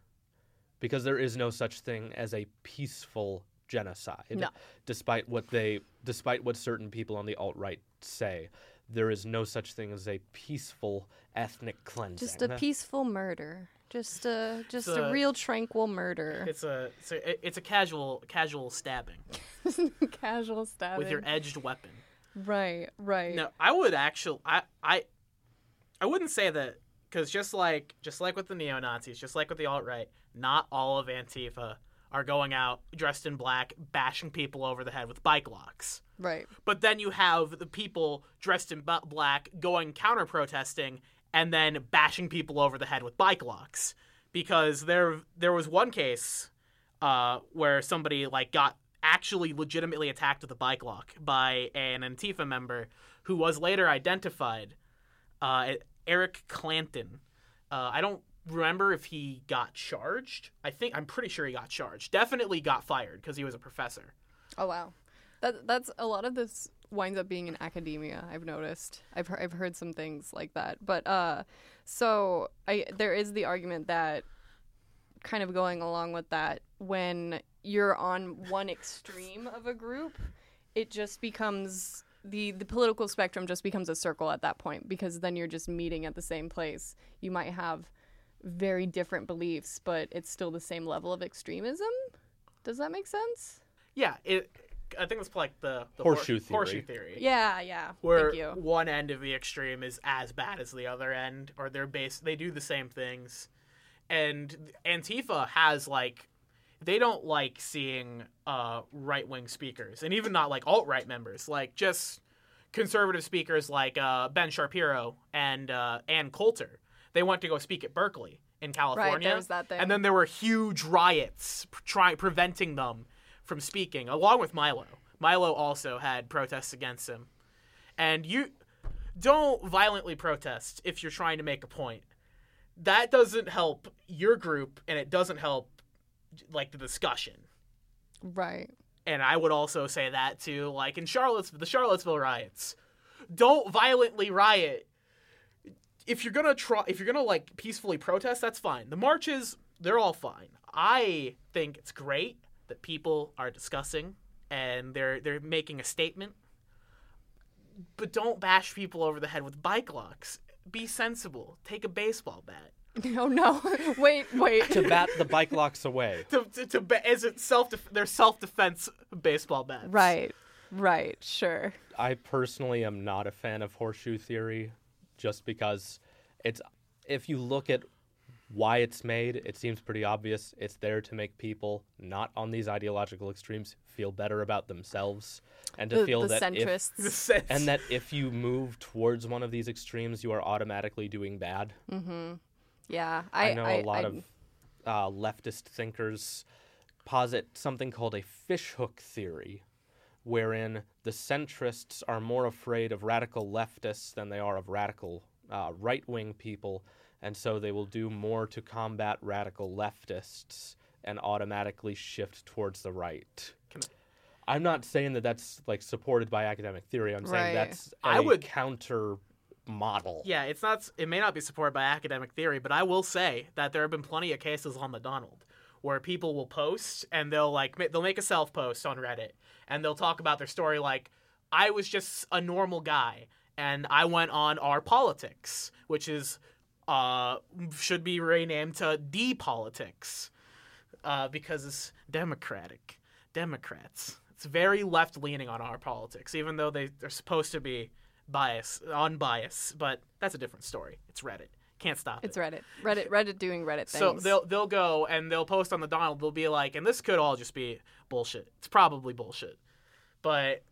because there is no such thing as a peaceful genocide. No. Despite what they despite what certain people on the alt right say, there is no such thing as a peaceful ethnic cleansing. Just a peaceful murder. Just a just a, a- real tranquil murder. It's a it's a it's a casual casual stabbing Casual stabbing. with your edged weapon. right, right. No, I would actually I I I wouldn't say that because just like just like with the neo Nazis, just like with the alt right, not all of Antifa are going out dressed in black, bashing people over the head with bike locks. Right. But then you have the people dressed in black going counter protesting and then bashing people over the head with bike locks because there there was one case uh, where somebody like got actually legitimately attacked with a bike lock by an Antifa member who was later identified uh, Eric Clanton. Uh, I don't remember if he got charged. I think I'm pretty sure he got charged. Definitely got fired because he was a professor. Oh wow. That that's a lot of this winds up being in academia. I've noticed. I've I've heard some things like that. But uh, so I there is the argument that kind of going along with that when you're on one extreme of a group, it just becomes the the political spectrum just becomes a circle at that point because then you're just meeting at the same place. You might have very different beliefs, but it's still the same level of extremism. Does that make sense? Yeah, it. I think it's like the, the Horseshoe hor- theory. Horseshoe theory. Yeah, yeah. Where Thank you. one end of the extreme is as bad as the other end, or they're base. They do the same things, and Antifa has like, they don't like seeing uh, right wing speakers, and even not like alt right members, like just conservative speakers like uh, Ben Shapiro and uh, Ann Coulter. They went to go speak at Berkeley in California, was that thing. and then there were huge riots trying preventing them from speaking, along with Milo. Milo also had protests against him, and you don't violently protest if you're trying to make a point. That doesn't help your group, and it doesn't help like the discussion Right. and I would also say that too, like in Charlottesville, the Charlottesville riots. Don't violently riot. If you're gonna try, if you're gonna like peacefully protest, that's fine. The marches, they're all fine. I think it's great that people are discussing and they're they're making a statement. But don't bash people over the head with bike locks. Be sensible. Take a baseball bat. Oh no! wait, wait. to bat the bike locks away. To, to, to ba- is it self? They're self defense baseball bats. right, right, sure. I personally am not a fan of horseshoe theory just because it's if you look at why it's made, it seems pretty obvious. It's there to make people not on these ideological extremes feel better about themselves and to The, feel the that if, centrists. The sense- and that if you move towards one of these extremes, you are automatically doing bad. Mm-hmm. Yeah, I, I, know I a lot I- of uh, leftist thinkers posit something called a fishhook theory, wherein the centrists are more afraid of radical leftists than they are of radical uh, right wing people, and so they will do more to combat radical leftists and automatically shift towards the right. I'm not saying that that's like supported by academic theory. I'm Right. saying that's a I would- counter model. Yeah, it's not. It may not be supported by academic theory, but I will say that there have been plenty of cases on the Donald where people will post and they'll like they'll make a self post on Reddit and they'll talk about their story like I was just a normal guy and I went on our politics, which is uh should be renamed to D politics uh, because it's democratic. Democrats. It's very left leaning on our politics, even though they, they're supposed to be bias, unbiased. But that's a different story. It's Reddit. Can't stop It's it. Reddit. Reddit. Reddit doing Reddit things. So they'll they'll go and they'll post on the Donald. They'll be like, and this could all just be bullshit. It's probably bullshit, but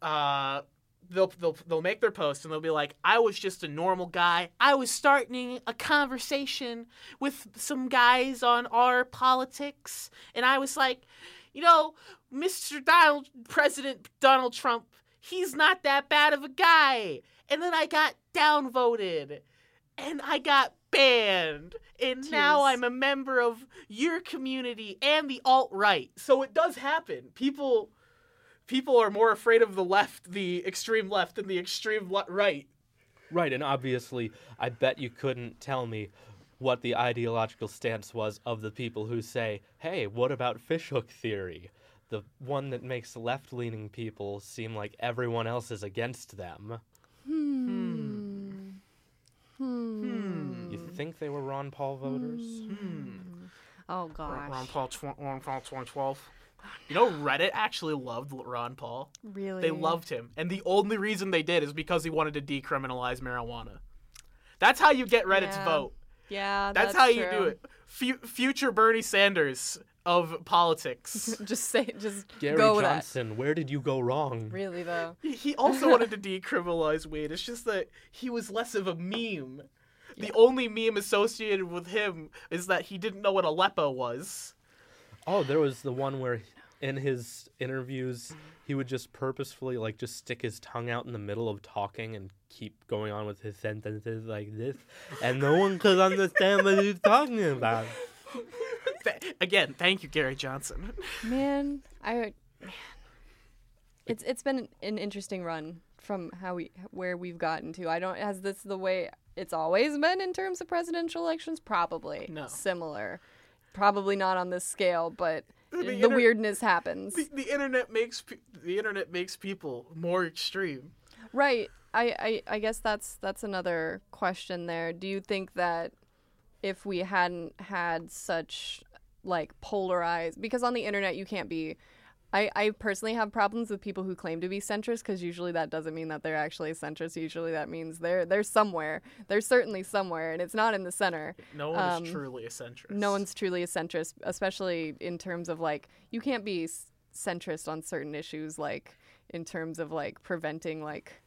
uh, they'll they'll they'll make their post and they'll be like, I was just a normal guy. I was starting a conversation with some guys on our politics, and I was like, you know, Mr. Donald President Donald Trump, he's not that bad of a guy. And then I got downvoted and I got banned. And now I'm a member of your community and the alt right. So it does happen. People people are more afraid of the left, the extreme left than the extreme le- right. Right, and obviously, I bet you couldn't tell me what the ideological stance was of the people who say, "Hey, what about fishhook theory?" The one that makes left-leaning people seem like everyone else is against them. Hmm. Hmm. You think they were Ron Paul voters? Oh gosh. Ron gosh. Paul, tw- Ron Paul 2012. You know, Reddit actually loved Ron Paul. Really? They loved him, and the only reason they did is because he wanted to decriminalize marijuana. That's how you get Reddit's Yeah, vote. Yeah, That's, that's, how you do it. Fu- future Bernie Sanders of politics. just say, just Gary go with that. Johnson, where did you go wrong? Really though. he also wanted to decriminalize weed. It's just that he was less of a meme. The only meme associated with him is that he didn't know what Aleppo was. Oh, there was the one where in his interviews he would just purposefully like just stick his tongue out in the middle of talking and keep going on with his sentences like this, and no one could understand what he's talking about. Th- again, thank you, Gary Johnson. Man, I man. It's it's been an interesting run from how we where we've gotten to. I don't has this the way it's always been in terms of presidential elections? Probably. No. Similar. Probably not on this scale, but The the, inter- weirdness happens. The, the internet makes pe- the internet makes people more extreme. Right. I, I I guess that's that's another question there. Do you think that if we hadn't had such like polarized because on the internet you can't be I, I personally have problems with people who claim to be centrist because usually that doesn't mean that they're actually centrist. Usually that means they're they're somewhere. They're certainly somewhere, and it's not in the center. No one Um, is truly a centrist. No one's truly a centrist, especially in terms of like you can't be s- centrist on certain issues, like in terms of like preventing like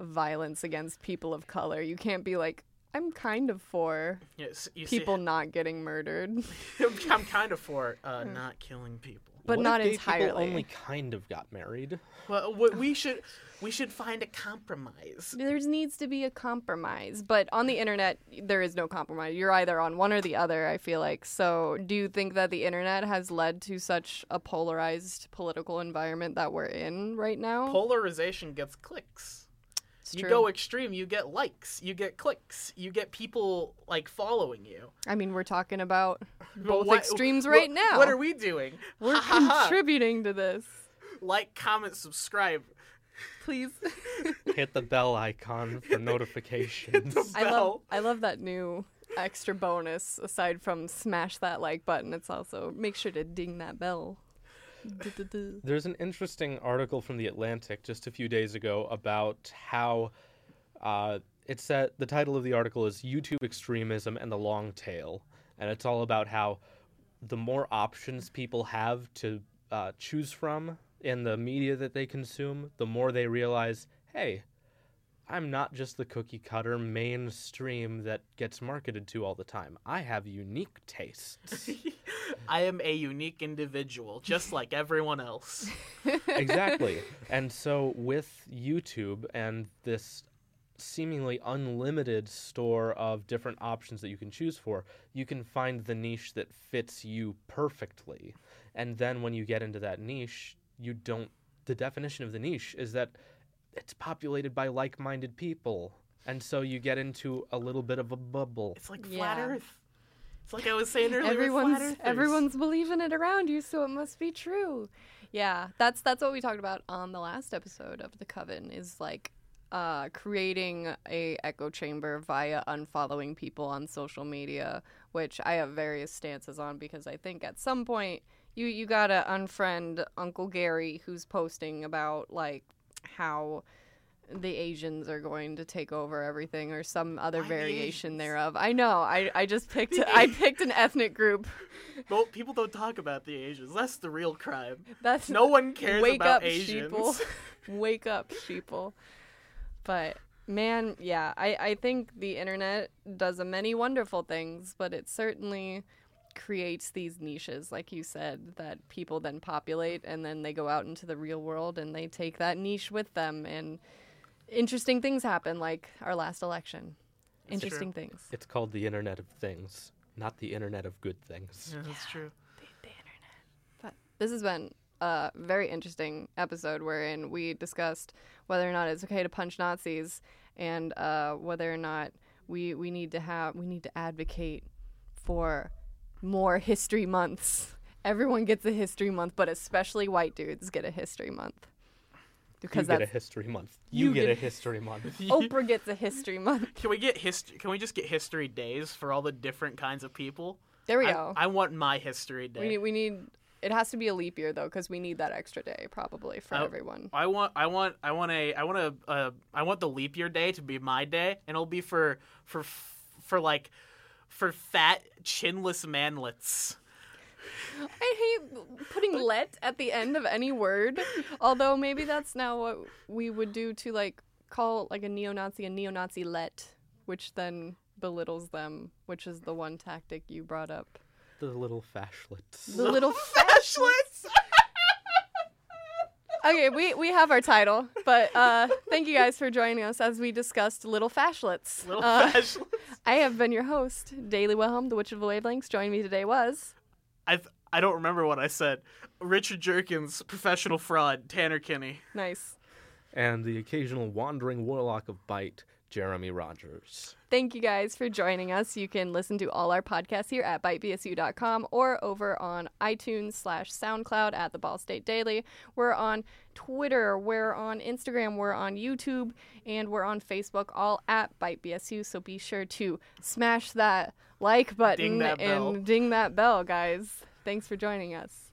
violence against people of color. You can't be like I'm kind of for Yes, you see- people not getting murdered, I'm kind of for uh, not killing people. but What not if gay people entirely. only kind of got married. Well, what we should we should find a compromise. There needs to be a compromise, but on the internet there is no compromise. You're either on one or the other. I feel like. So, do you think that the internet has led to such a polarized political environment that we're in right now? Polarization gets clicks. It's you true. go extreme, you get likes, you get clicks, you get people like following you. I mean, we're talking about both what- extremes what- right now. What are we doing? We're contributing to this. like, comment, subscribe. Please. Hit the bell icon for notifications. I love Bell. I love that new extra bonus aside from smash that like button. It's also make sure to ding that bell. There's an interesting article from the Atlantic just a few days ago about how uh, it said the title of the article is YouTube extremism and the long tail, and it's all about how the more options people have to uh, choose from in the media that they consume, the more they realize, hey, I'm not just the cookie cutter mainstream that gets marketed to all the time. I have unique tastes. I am a unique individual, just like everyone else. exactly. And so with YouTube and this seemingly unlimited store of different options that you can choose for, you can find the niche that fits you perfectly. And then when you get into that niche, you don't the definition of the niche is that it's populated by like-minded people. And so you get into a little bit of a bubble. It's like flat Yeah. Earth. It's like I was saying earlier. with flat everyone's everyone's believing it around you, so it must be true. Yeah, that's that's what we talked about on the last episode of the Coven is like uh, creating a echo chamber via unfollowing people on social media, which I have various stances on because I think at some point you you gotta unfriend Uncle Gary who's posting about like how the Asians are going to take over everything or some other Why variation Asians? thereof. I know. I, I just picked I picked an ethnic group. Well, people don't talk about the Asians. That's the real crime. That's No one cares wake about up, Asians. sheeple. wake up, sheeple. But man, yeah, I, I think the internet does a many wonderful things, but it certainly creates these niches, like you said, that people then populate and then they go out into the real world and they take that niche with them and interesting things happen like our last election. That's interesting things. It's called the Internet of Things, not the Internet of Good Things. Yeah, that's true. The, the, Internet. But this has been a very interesting episode wherein we discussed whether or not it's okay to punch Nazis and uh, whether or not we we need to have we need to advocate for more history months. Everyone gets a history month, but especially white dudes get a history month. Because you get a history month. You You, get, get- a history month. Oprah gets a history month. Can we get history? Can we just get history days for all the different kinds of people? There we I, go. I want my history day. we need we need it has to be a leap year though because we need that extra day probably for everyone. I want, I want, I want a, I want a, uh, I want the leap year day to be my day, and it'll be for, for, for like, for fat chinless manlets. I hate putting let at the end of any word. Although maybe that's now what we would do to like call like a neo-Nazi a neo-Nazi let, which then belittles them, which is the one tactic you brought up. The little fashlets. The little fashlets. Okay, we, we have our title, but uh, thank you guys for joining us as we discussed little fashlets. Little Uh, fashlets. I have been your host, Daily Wilhelm, the Witch of the Wavelengths. Joining me today was I, I don't remember what I said. Richard Jerkins, professional fraud, Tanner Kinney. nice. and the occasional wandering warlock of bite, Jeremy Rogers. Thank you guys for joining us. You can listen to all our podcasts here at bitebsu.com or over on iTunes slash SoundCloud at the Ball State Daily. We're on Twitter, we're on Instagram, we're on YouTube, and we're on Facebook, all at BiteBSU. So be sure to smash that like button that bell. and ding that bell, guys. Thanks for joining us.